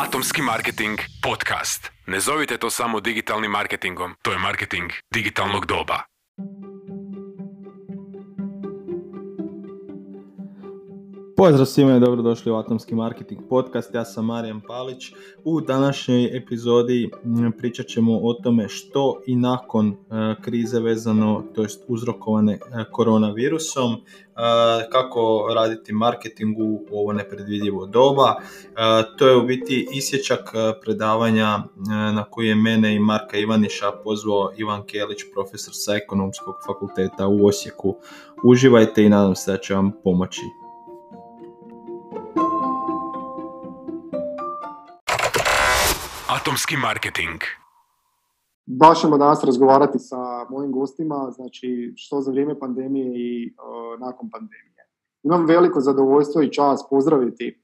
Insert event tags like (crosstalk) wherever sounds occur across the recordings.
Atomski marketing podcast. Ne zovite to samo digitalnim marketingom, to je marketing digitalnog doba. Pozdrav svima i dobrodošli u Atomski marketing podcast. Ja sam Marijan Palić. U današnjoj epizodi pričat ćemo o tome što i nakon e, krize vezano, to jest uzrokovane e, koronavirusom, e, kako raditi marketing u ovo nepredvidljivo doba. To je u biti isječak predavanja na koji je mene i Marka Ivaniša pozvao Ivan Kelić, profesor sa ekonomskog fakulteta u Osijeku. Uživajte i nadam se da će vam pomoći. Atomski marketing. Baš ćemo danas razgovarati sa mojim gostima, znači što za vrijeme pandemije i uh, nakon pandemije. Imam veliko zadovoljstvo i čast pozdraviti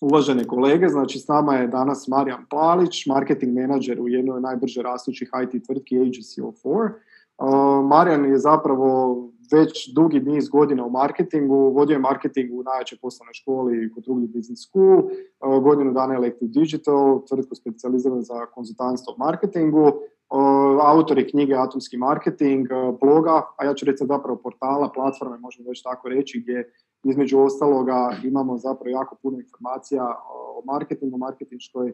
uvažene kolege, znači s nama je danas Marijan Palić, marketing menadžer u jednoj najbrže rastućih IT tvrtki Agency of Four. Uh, Marijan je zapravo već dugi niz godina u marketingu, vodio je marketing u najjačoj poslovnoj školi kod drugih business school, uh, godinu dana Electric Digital, tvrtku specijaliziranu za konzultantstvo u marketingu, uh, autor je knjige Atomski marketing, uh, bloga, a ja ću reći zapravo portala, platforme, možemo već tako reći, gdje između ostaloga imamo zapravo jako puno informacija o marketingu, marketinškoj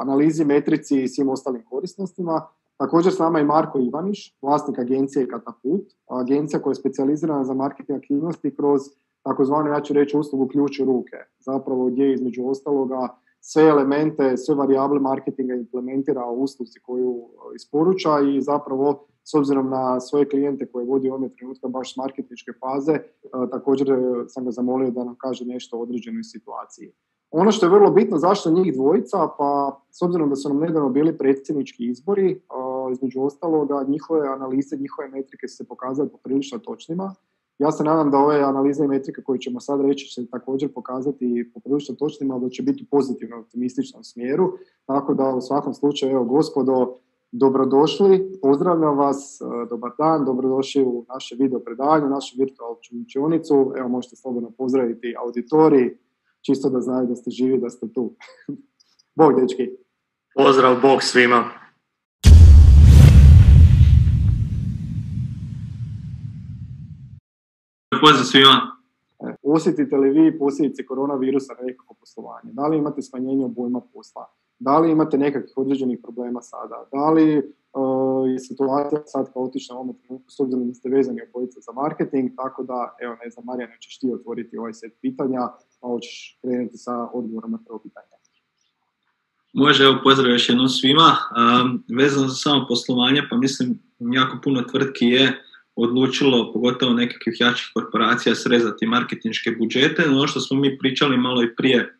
analizi, metrici i svim ostalim korisnostima. Također s nama je Marko Ivaniš, vlasnik agencije Katapult, agencija koja je specijalizirana za marketing aktivnosti kroz takozvanu, ja ću reći, uslugu ključ u ruke. Zapravo gdje između ostaloga sve elemente, sve varijable marketinga implementira u usluzi koju isporuča i zapravo s obzirom na svoje klijente koje vodi ovome trenutka baš s marketinške faze, također sam ga zamolio da nam kaže nešto o određenoj situaciji. Ono što je vrlo bitno, zašto njih dvojica, pa s obzirom da su nam nedavno bili predsjednički izbori, između ostaloga, njihove analize, njihove metrike su se pokazale poprilično točnima. Ja se nadam da ove analize i metrike koje ćemo sad reći će također pokazati poprilično točnima, da će biti pozitivno u optimističnom smjeru. Tako da u svakom slučaju, evo gospodo, dobrodošli, pozdravljam vas, dobar dan, dobrodošli u naše video predavanje, našu virtualnu učionicu. Evo možete slobodno pozdraviti auditorij, čisto da znaju da ste živi, da ste tu. (laughs) Bog, dečki. Pozdrav, Bog svima. Pozdrav svima. E, Osjetite li vi posljedice koronavirusa na nekako poslovanje? Da li imate smanjenje obujma posla? Da li imate nekakvih određenih problema sada? Da li uh, je situacija sad kaotična u ovom trenutku s obzirom da ste vezani obojica za marketing, tako da, evo ne znam, Marijana, ćeš ti otvoriti ovaj set pitanja, a hoćeš krenuti sa odgovorom na prvo pitanje. Može, evo pozdrav još jednom svima. Um, vezano za samo poslovanje, pa mislim jako puno tvrtki je odlučilo, pogotovo nekakvih jačih korporacija, srezati marketinške budžete. Ono što smo mi pričali malo i prije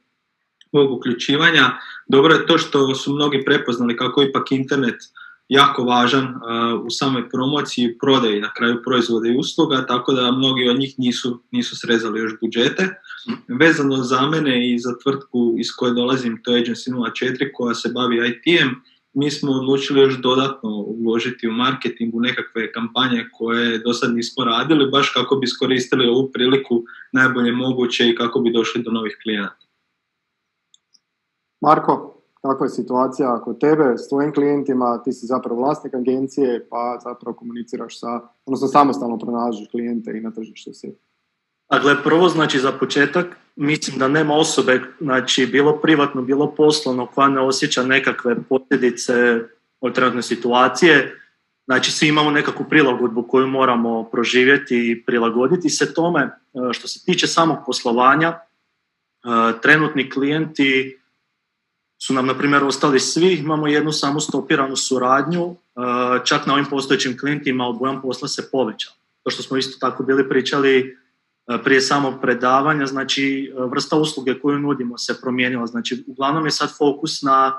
ovog uključivanja, dobro je to što su mnogi prepoznali kako ipak internet jako važan uh, u samoj promociji i prodaji na kraju proizvoda i usluga, tako da mnogi od njih nisu, nisu srezali još budžete. Vezano za mene i za tvrtku iz koje dolazim, to je Agency 04 koja se bavi IT-em, mi smo odlučili još dodatno uložiti u marketing, u nekakve kampanje koje do sad nismo radili, baš kako bi iskoristili ovu priliku najbolje moguće i kako bi došli do novih klijenata. Marko, kakva je situacija kod tebe s tvojim klijentima, ti si zapravo vlasnik agencije, pa zapravo komuniciraš sa, odnosno samostalno pronalažiš klijente i na tržištu si. Dakle, prvo, znači, za početak, mislim da nema osobe, znači, bilo privatno, bilo poslovno, koja ne osjeća nekakve posljedice od trenutne situacije. Znači, svi imamo nekakvu prilagodbu koju moramo proživjeti i prilagoditi se tome. Što se tiče samog poslovanja, trenutni klijenti su nam, na primjer, ostali svi, imamo jednu samo stopiranu suradnju, čak na ovim postojećim klijentima obujam posla se poveća. To što smo isto tako bili pričali prije samog predavanja, znači vrsta usluge koju nudimo se promijenila. Znači, uglavnom je sad fokus na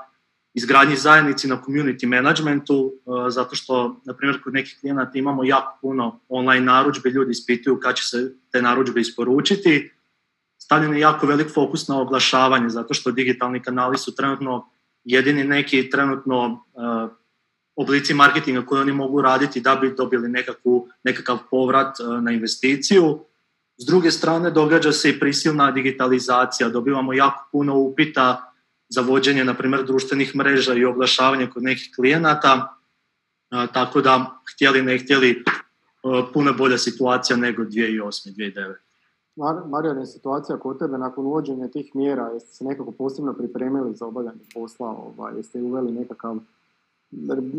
izgradnji zajednici, na community managementu, zato što, na primjer, kod nekih klijenata imamo jako puno online narudžbe, ljudi ispituju kad će se te narudžbe isporučiti, stavljen je jako velik fokus na oglašavanje, zato što digitalni kanali su trenutno jedini neki trenutno oblici marketinga koje oni mogu raditi da bi dobili nekakvu, nekakav povrat na investiciju. S druge strane događa se i prisilna digitalizacija, dobivamo jako puno upita za vođenje, na primjer, društvenih mreža i oglašavanje kod nekih klijenata, tako da htjeli ne htjeli puno bolja situacija nego 2008. 2009. Mar- Marijan, je situacija kod tebe nakon uvođenja tih mjera, jeste se nekako posebno pripremili za obavljanje posla, ovaj, jeste uveli nekakav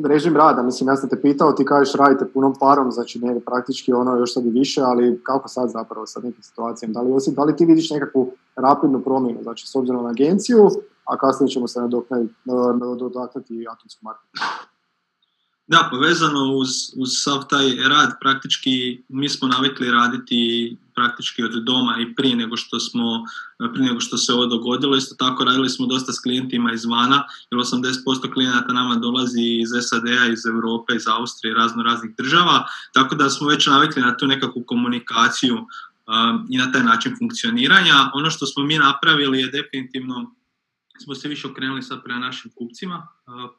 režim rada, mislim, ja sam te pitao, ti kažeš radite punom parom, znači ne praktički ono još sad i više, ali kako sad zapravo sa nekim situacijama, da li, osim, da li ti vidiš nekakvu rapidnu promjenu, znači s obzirom na agenciju, a kasnije ćemo se dotaknuti atomsku marketingu. Da, povezano uz, uz sav taj rad, praktički mi smo navikli raditi praktički od doma i prije nego što smo prije nego što se ovo dogodilo. Isto tako radili smo dosta s klijentima izvana, jer 80% klijenata nama dolazi iz SAD-a, iz Europe, iz Austrije, razno raznih država, tako da smo već navikli na tu nekakvu komunikaciju i na taj način funkcioniranja. Ono što smo mi napravili je definitivno smo se više okrenuli sad prema našim kupcima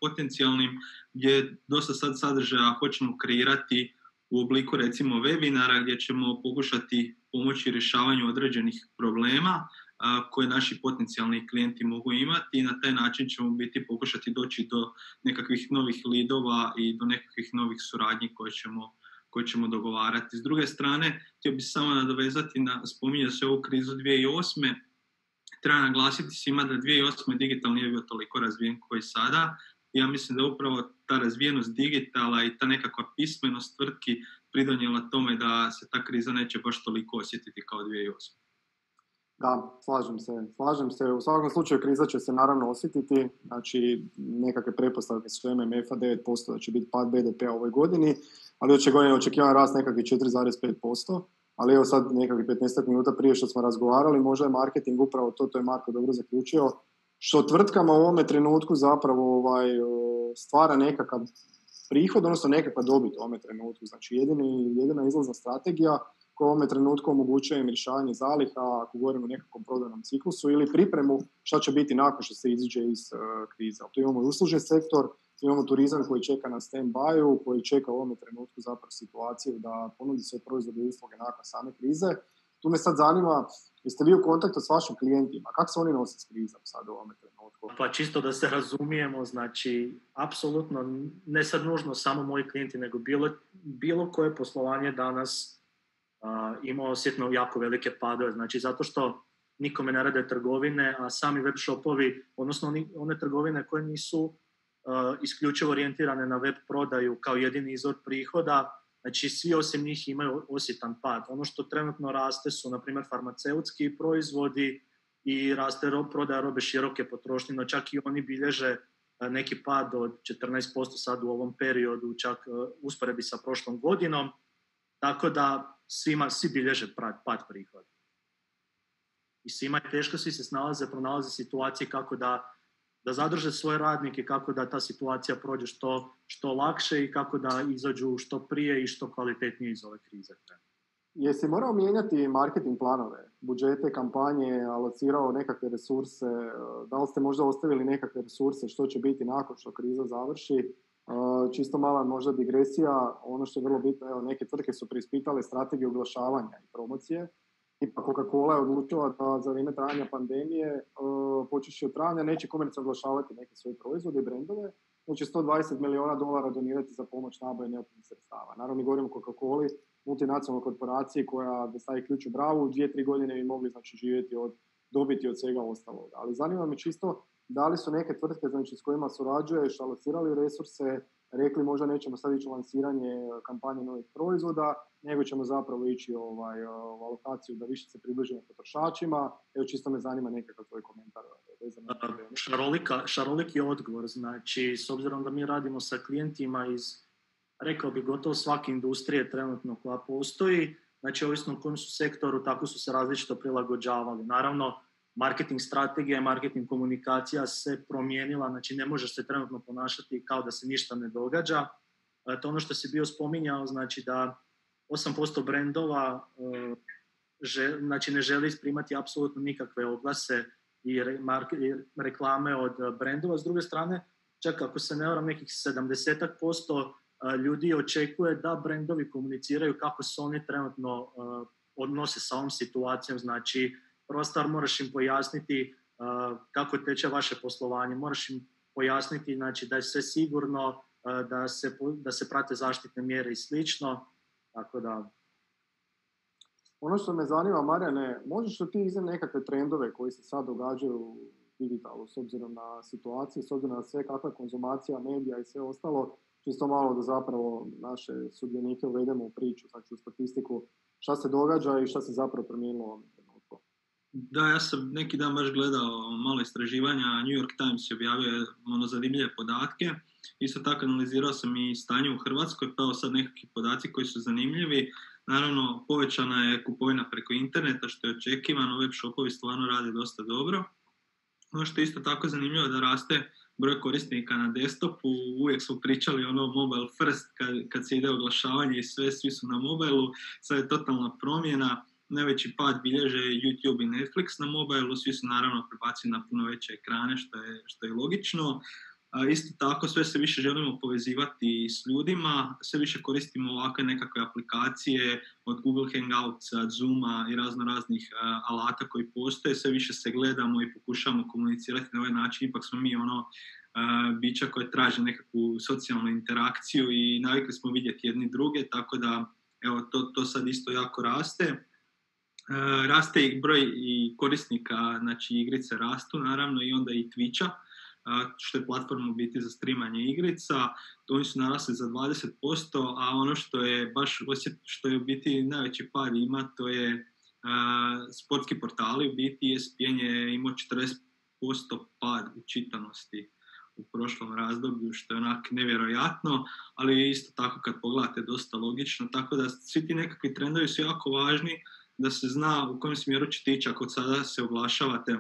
potencijalnim, gdje dosta sad sadržaja hoćemo kreirati u obliku recimo webinara gdje ćemo pokušati pomoći rješavanju određenih problema koje naši potencijalni klijenti mogu imati i na taj način ćemo biti pokušati doći do nekakvih novih lidova i do nekakvih novih suradnji koje ćemo, koje ćemo dogovarati. S druge strane, htio bih samo nadovezati na spominje se ovu krizu 2008 treba naglasiti svima da 2008. digital nije bio toliko razvijen koji sada. Ja mislim da upravo ta razvijenost digitala i ta nekakva pismenost tvrtki pridonijela tome da se ta kriza neće baš toliko osjetiti kao 2008. Da, slažem se. Slažem se. U svakom slučaju kriza će se naravno osjetiti. Znači, nekakve prepostavke su MMF-a 9% da će biti pad BDP-a ovoj godini, ali će godine očekivan rast nekakvih 4,5% ali evo sad nekakvih 15 minuta prije što smo razgovarali, možda je marketing upravo to, to je Marko dobro zaključio, što tvrtkama u ovome trenutku zapravo ovaj, stvara nekakav prihod, odnosno nekakva dobit u ovome trenutku. Znači jedini, jedina izlazna strategija koja u ovome trenutku omogućuje im rješavanje zaliha, ako govorimo o nekakvom prodajnom ciklusu, ili pripremu šta će biti nakon što se iziđe iz uh, krize. Tu imamo i uslužni sektor, imamo turizam koji čeka na stand by koji čeka u ovom trenutku zapravo situaciju da ponudi sve proizvode i usluge nakon same krize. Tu me sad zanima, jeste vi u kontaktu s vašim klijentima? Kako se oni nose s krizom sad u ovom trenutku? Pa čisto da se razumijemo, znači, apsolutno, ne sad nužno samo moji klijenti, nego bilo, bilo koje poslovanje danas uh, ima osjetno jako velike padove. Znači, zato što nikome ne rade trgovine, a sami web shopovi, odnosno one trgovine koje nisu isključivo orijentirane na web prodaju kao jedini izvor prihoda, znači svi osim njih imaju osjetan pad. Ono što trenutno raste su, na primjer, farmaceutski proizvodi i raste ro, prodaja robe široke potrošnje, no čak i oni bilježe uh, neki pad od 14% sad u ovom periodu, čak uh, usporedbi sa prošlom godinom, tako da svima, svi bilježe pad prihoda. I svima je teško, svi se snalaze, pronalaze situacije kako da da zadrže svoje radnike, kako da ta situacija prođe što, što lakše i kako da izađu što prije i što kvalitetnije iz ove krize. Jesi morao mijenjati marketing planove, budžete, kampanje, alocirao nekakve resurse, da li ste možda ostavili nekakve resurse što će biti nakon što kriza završi? Čisto mala možda digresija, ono što je vrlo bitno, evo, neke tvrtke su preispitale strategiju oglašavanja i promocije, Tipa Coca-Cola je odlučila da za vrijeme trajanja pandemije, uh, počeši od travnja, neće komercijalno oglašavati neke svoje proizvode i brendove, znači 120 milijuna dolara donirati za pomoć nabaje neophodnih sredstava. Naravno, govorimo o Coca-Coli, multinacionalnoj korporaciji koja da stavi ključ u bravu, dvije, tri godine bi mogli znači, živjeti od dobiti od svega ostalog. Ali zanima me čisto da li su neke tvrtke znači, s kojima surađuješ alocirali resurse, rekli možda nećemo sad ići u lansiranje kampanje novih proizvoda, nego ćemo zapravo ići ovaj, u alokaciju da više se približimo potrošačima. Evo čisto me zanima nekakav tvoj komentar. Šarolika, šaroliki odgovor, znači s obzirom da mi radimo sa klijentima iz, rekao bi gotovo svake industrije trenutno koja postoji, znači ovisno u kojem su sektoru, tako su se različito prilagođavali. Naravno, marketing strategija i marketing komunikacija se promijenila, znači ne možeš se trenutno ponašati kao da se ništa ne događa. E, to ono što si bio spominjao, znači da 8% brendova e, znači ne želi isprimati apsolutno nikakve oglase i, reklame od brendova. S druge strane, čak ako se ne varam, nekih 70% e, ljudi očekuje da brendovi komuniciraju kako se oni trenutno odnose sa ovom situacijom. Znači, prva stvar moraš im pojasniti kako teče vaše poslovanje. Moraš im pojasniti znači, da je sve sigurno, da se, da se prate zaštitne mjere i slično. Tako da... Ono što me zanima, Marijane, možeš li ti iznijeti nekakve trendove koji se sad događaju u digitalu s obzirom na situaciju, s obzirom na sve kakva konzumacija medija i sve ostalo, čisto malo da zapravo naše sudionike uvedemo u priču, znači u statistiku, šta se događa i šta se zapravo promijenilo. Da, ja sam neki dan baš gledao malo istraživanja, New York Times je objavio ono zanimljive podatke, isto tako analizirao sam i stanje u Hrvatskoj, pa evo sad nekakvi podaci koji su zanimljivi, Naravno, povećana je kupovina preko interneta, što je očekivano, web shopovi stvarno rade dosta dobro. Ono što je isto tako zanimljivo da raste broj korisnika na desktopu, uvijek smo pričali ono mobile first kad, kad se ide oglašavanje i sve, svi su na mobilu, sad je totalna promjena, najveći pad bilježe YouTube i Netflix na mobilu, svi su naravno prebacili na puno veće ekrane što je, što je logično. Isto tako sve se više želimo povezivati s ljudima, sve više koristimo ovakve nekakve aplikacije od Google Hangoutsa, Zooma i razno raznih alata koji postoje, sve više se gledamo i pokušamo komunicirati na ovaj način, ipak smo mi ono bića koje traže nekakvu socijalnu interakciju i navikli smo vidjeti jedni druge, tako da evo, to, to sad isto jako raste. Raste i broj i korisnika, znači igrice rastu naravno i onda i Twitcha, što je platforma u biti za streamanje igrica, oni su narasli za 20%, a ono što je baš što je u biti najveći pad ima, to je sportski portali, u biti ESPN je imao 40% pad u čitanosti u prošlom razdoblju, što je onak nevjerojatno, ali isto tako kad pogledate dosta logično, tako da svi ti nekakvi trendovi su jako važni, da se zna u kojem smjeru ćete ići ako sada se oglašavate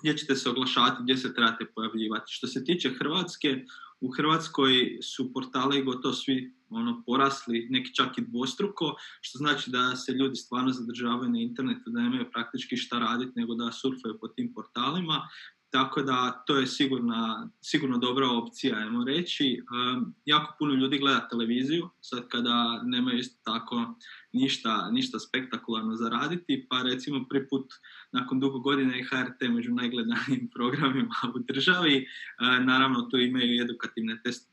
gdje ćete se oglašavati, gdje se trebate pojavljivati. Što se tiče Hrvatske, u Hrvatskoj su portali gotovo svi ono, porasli, neki čak i dvostruko, što znači da se ljudi stvarno zadržavaju na internetu, da nemaju praktički šta raditi, nego da surfaju po tim portalima. Tako da to je sigurna, sigurno dobra opcija, ajmo reći. jako puno ljudi gleda televiziju, sad kada nemaju isto tako ništa, ništa spektakularno zaraditi, pa recimo prvi put nakon dugo godina i HRT među najgledanijim (laughs) programima u državi. naravno tu imaju edukativne test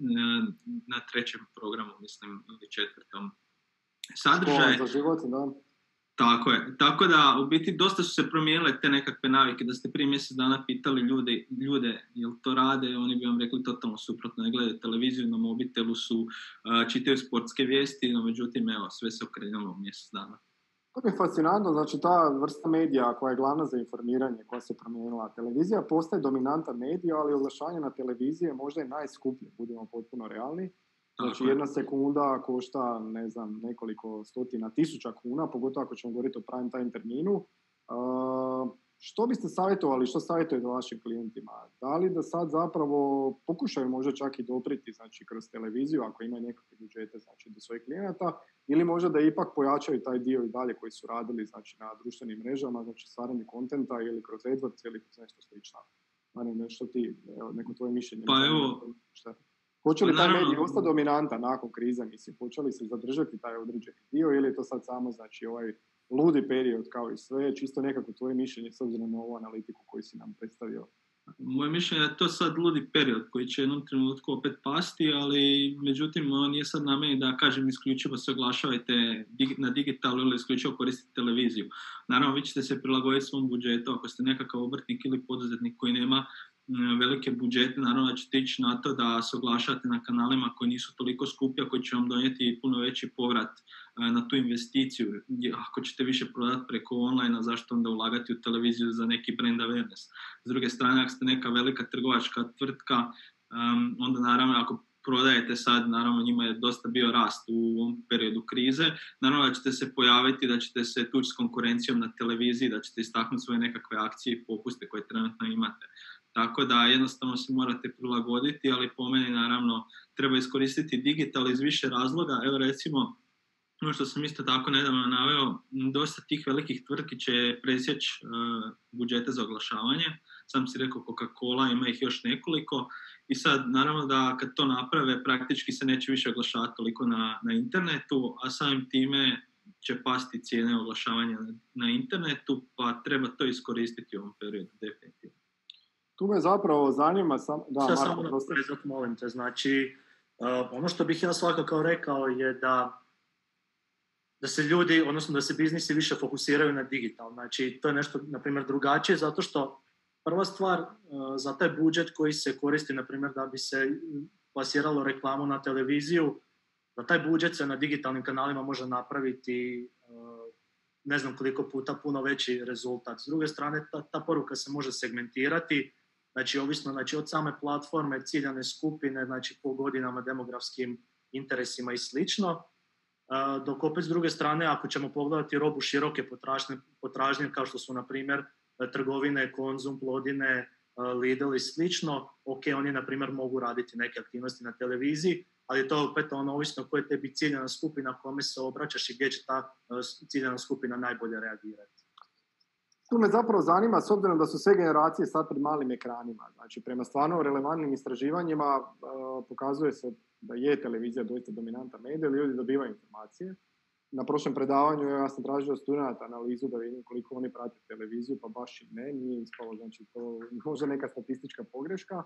na trećem programu, mislim, ili četvrtom. Sadržaj... za život, da. Tako je. Tako da, u biti, dosta su se promijenile te nekakve navike. Da ste prije mjesec dana pitali ljude, ljude jel to rade, oni bi vam rekli totalno suprotno. Ne gledaju televiziju, na mobitelu su, čitaju sportske vijesti, no međutim, evo, sve se okrenulo u mjesec dana. To je fascinantno, znači ta vrsta medija koja je glavna za informiranje, koja se promijenila. Televizija postaje dominanta medija, ali oglašanje na televiziji je možda i najskuplje, budemo potpuno realni. Znači jedna sekunda košta, ne znam, nekoliko stotina tisuća kuna, pogotovo ako ćemo govoriti o prime time terminu. što biste savjetovali, što savjetujete vašim klijentima? Da li da sad zapravo pokušaju možda čak i dopriti znači, kroz televiziju ako imaju nekakve budžete znači, do svojih klijenata ili možda da ipak pojačaju taj dio i dalje koji su radili znači, na društvenim mrežama, znači stvaranje kontenta ili kroz AdWords ili kroz nešto slično. nešto ti, neko tvoje mišljenje. Pa evo, Hoće li pa taj medij ostati dominanta nakon krize, mislim, hoće li se zadržati taj određeni dio ili je to sad samo, znači, ovaj ludi period kao i sve, čisto nekako tvoje mišljenje s obzirom na ovu analitiku koju si nam predstavio? Moje mišljenje je to sad ludi period koji će jednom trenutku opet pasti, ali međutim on nije sad na meni da kažem isključivo se oglašavajte na digitalu ili isključivo koristite televiziju. Naravno vi ćete se prilagoditi svom budžetu ako ste nekakav obrtnik ili poduzetnik koji nema velike budžete, naravno da ćete ići na to da se oglašate na kanalima koji nisu toliko skupi, a koji će vam donijeti puno veći povrat e, na tu investiciju. Ako ćete više prodati preko online, zašto onda ulagati u televiziju za neki brand awareness? S druge strane, ako ste neka velika trgovačka tvrtka, onda naravno ako prodajete sad, naravno njima je dosta bio rast u ovom periodu krize, naravno da ćete se pojaviti, da ćete se tući s konkurencijom na televiziji, da ćete istaknuti svoje nekakve akcije i popuste koje trenutno imate. Tako da jednostavno se morate prilagoditi, ali po meni naravno treba iskoristiti digital iz više razloga. Evo recimo, ono što sam isto tako nedavno naveo, dosta tih velikih tvrtki će presjeći uh, budžete za oglašavanje. Sam si rekao Coca-Cola, ima ih još nekoliko. I sad, naravno da kad to naprave, praktički se neće više oglašavati toliko na, na internetu, a samim time će pasti cijene oglašavanja na, na internetu, pa treba to iskoristiti u ovom periodu, definitivno. Tu me zapravo zanima, sam, da, Marko, samo prosti. nadovezat, molim te, znači, uh, ono što bih ja svakako rekao je da da se ljudi, odnosno da se biznisi više fokusiraju na digital. Znači, to je nešto, na primjer, drugačije, zato što prva stvar, uh, za taj budžet koji se koristi, na primjer, da bi se plasiralo reklamu na televiziju, da taj budžet se na digitalnim kanalima može napraviti uh, ne znam koliko puta puno veći rezultat. S druge strane, ta, ta poruka se može segmentirati, znači ovisno znači, od same platforme, ciljane skupine, znači po godinama, demografskim interesima i slično. Uh, dok opet s druge strane, ako ćemo pogledati robu široke potražnje, potražnje kao što su, na primjer, trgovine, konzum, plodine, uh, Lidl i slično, ok, oni, na primjer, mogu raditi neke aktivnosti na televiziji, ali to je opet ono ovisno koja tebi ciljana skupina, kome se obraćaš i gdje će ta ciljana skupina najbolje reagirati. Tu me zapravo zanima, s obzirom da su sve generacije sad pred malim ekranima, znači prema stvarno relevantnim istraživanjima uh, pokazuje se da je televizija doista dominanta medija, ljudi dobivaju informacije. Na prošlom predavanju ja sam tražio studenta analizu da vidim koliko oni prate televiziju, pa baš i ne, nije ispalo, znači to možda neka statistička pogreška,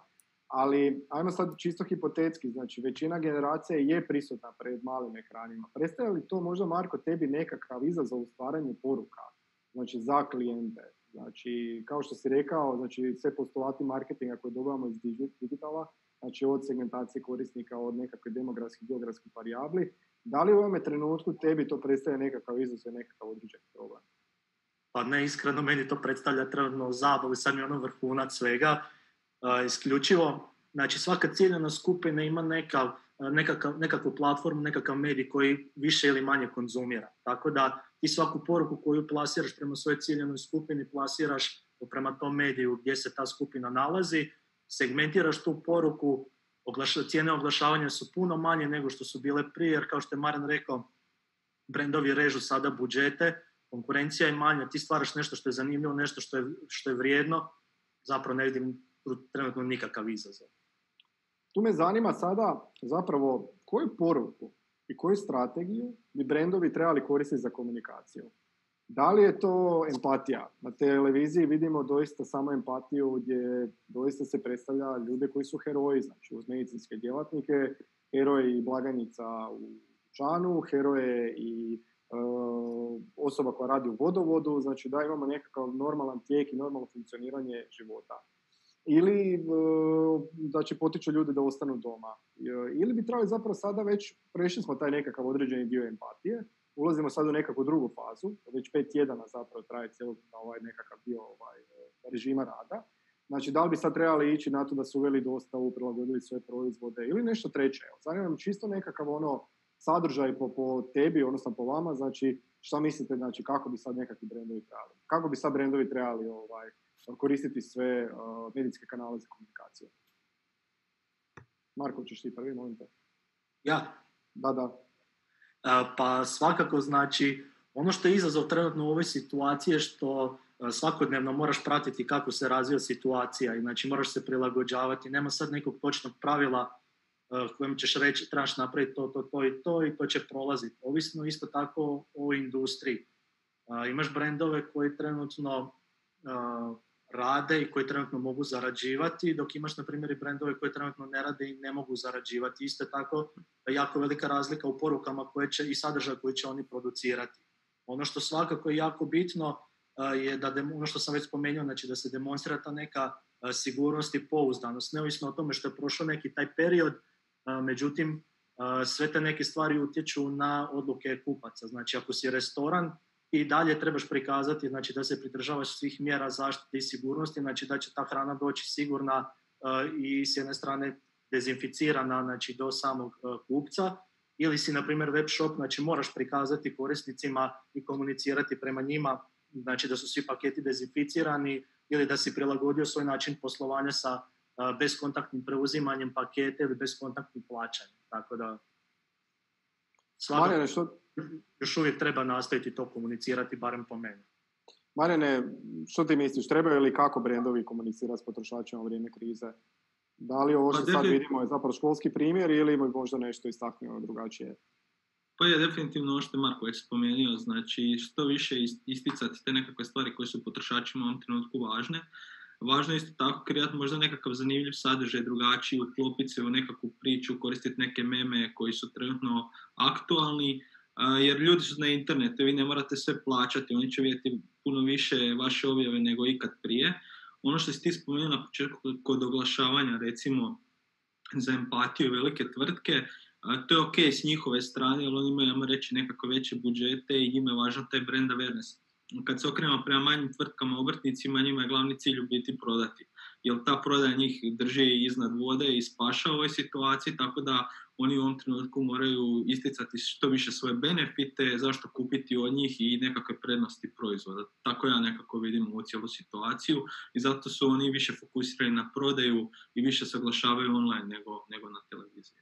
ali ajmo sad čisto hipotetski, znači većina generacija je prisutna pred malim ekranima. Predstavlja li to možda, Marko, tebi nekakav izazov u stvaranju poruka, znači za klijente? Znači, kao što si rekao, znači sve postulati marketinga koje dobivamo iz digitala, znači od segmentacije korisnika, od nekakve demografskih, geografskih varijabli, da li u ovome trenutku tebi to predstavlja nekakav izazov, nekakav određeni problem? Pa ne, iskreno, meni to predstavlja trenutno zabavu, sam je ono vrhunac svega, isključivo, znači svaka ciljena skupina ima nekav, nekakav, nekakvu platformu, nekakav medij koji više ili manje konzumira. Tako da ti svaku poruku koju plasiraš prema svojoj ciljenoj skupini, plasiraš prema tom mediju gdje se ta skupina nalazi, segmentiraš tu poruku, oglaša, cijene oglašavanja su puno manje nego što su bile prije, jer kao što je Maran rekao, brendovi režu sada budžete, konkurencija je manja, ti stvaraš nešto što je zanimljivo, nešto što je, što je vrijedno, zapravo ne vidim trenutno nikakav izazov. Tu me zanima sada zapravo koju poruku i koju strategiju bi brendovi trebali koristiti za komunikaciju. Da li je to empatija? Na televiziji vidimo doista samo empatiju gdje doista se predstavlja ljude koji su heroji, znači uz medicinske djelatnike, heroje i blagajnica u čanu, heroje i e, osoba koja radi u vodovodu, znači da imamo nekakav normalan tijek i normalno funkcioniranje života. Ili e, da će potiču ljude da ostanu doma. E, ili bi trebali zapravo sada već, prešli smo taj nekakav određeni dio empatije, ulazimo sad u nekakvu drugu fazu, već pet tjedana zapravo traje cijelo ovaj nekakav dio ovaj, režima rada. Znači, da li bi sad trebali ići na to da su uveli dostavu, prilagodili sve proizvode ili nešto treće. Evo, zanima me čisto nekakav ono sadržaj po, po tebi, odnosno po vama, znači šta mislite, znači kako bi sad nekakvi brendovi trebali? Kako bi sad brendovi trebali ovaj, koristiti sve uh, medijske kanale za komunikaciju? Marko, ćeš ti prvi, molim te. Ja? Da, da. Pa svakako znači ono što je izazov trenutno u ovoj situaciji je što svakodnevno moraš pratiti kako se razvija situacija i znači moraš se prilagođavati. Nema sad nekog točnog pravila kojem ćeš reći trebaš napraviti to, to, to i to i to će prolaziti. Ovisno isto tako o industriji. Imaš brendove koji trenutno rade i koji trenutno mogu zarađivati, dok imaš, na primjer, i brendove koje trenutno ne rade i ne mogu zarađivati. Isto tako, jako velika razlika u porukama koje će i sadržaj koji će oni producirati. Ono što svakako je jako bitno je da, ono što sam već spomenuo, znači da se demonstrira ta neka sigurnost i pouzdanost, neovisno o tome što je prošao neki taj period, međutim, sve te neke stvari utječu na odluke kupaca. Znači, ako si restoran, i dalje trebaš prikazati znači, da se pridržavaš svih mjera zaštite i sigurnosti, znači da će ta hrana doći sigurna uh, i s jedne strane dezinficirana znači, do samog uh, kupca ili si, na primjer, web shop, znači moraš prikazati korisnicima i komunicirati prema njima, znači da su svi paketi dezinficirani ili da si prilagodio svoj način poslovanja sa uh, bezkontaktnim preuzimanjem paketa ili bezkontaktnim plaćanjem. Tako da svakako... Marjane, što, još uvijek treba nastaviti to komunicirati, barem po meni. Marjane, što ti misliš, trebaju li kako brendovi komunicirati s potrošačima u vrijeme krize? Da li ovo što pa, sad vidimo je zapravo školski primjer ili možda nešto istaknuo drugačije? Pa je definitivno ovo što je Marko već spomenuo, znači što više isticati te nekakve stvari koje su potrošačima u ovom trenutku važne. Važno je isto tako kreirati možda nekakav zanimljiv sadržaj, drugačiji, uklopiti se u nekakvu priču, koristiti neke meme koji su trenutno aktualni, jer ljudi su na internetu, vi ne morate sve plaćati, oni će vidjeti puno više vaše objave nego ikad prije. Ono što si ti spomenuo na početku kod oglašavanja, recimo za empatiju velike tvrtke, to je ok s njihove strane, jer oni imaju, ajmo reći, nekako veće budžete i njima je važan taj brand awareness kad se okrenemo prema manjim tvrtkama, obrtnicima, njima je glavni cilj u biti prodati. Jer ta prodaja njih drži iznad vode i spaša u ovoj situaciji, tako da oni u ovom trenutku moraju isticati što više svoje benefite, zašto kupiti od njih i nekakve prednosti proizvoda. Tako ja nekako vidim u cijelu situaciju i zato su oni više fokusirani na prodaju i više se oglašavaju online nego, nego na televiziji.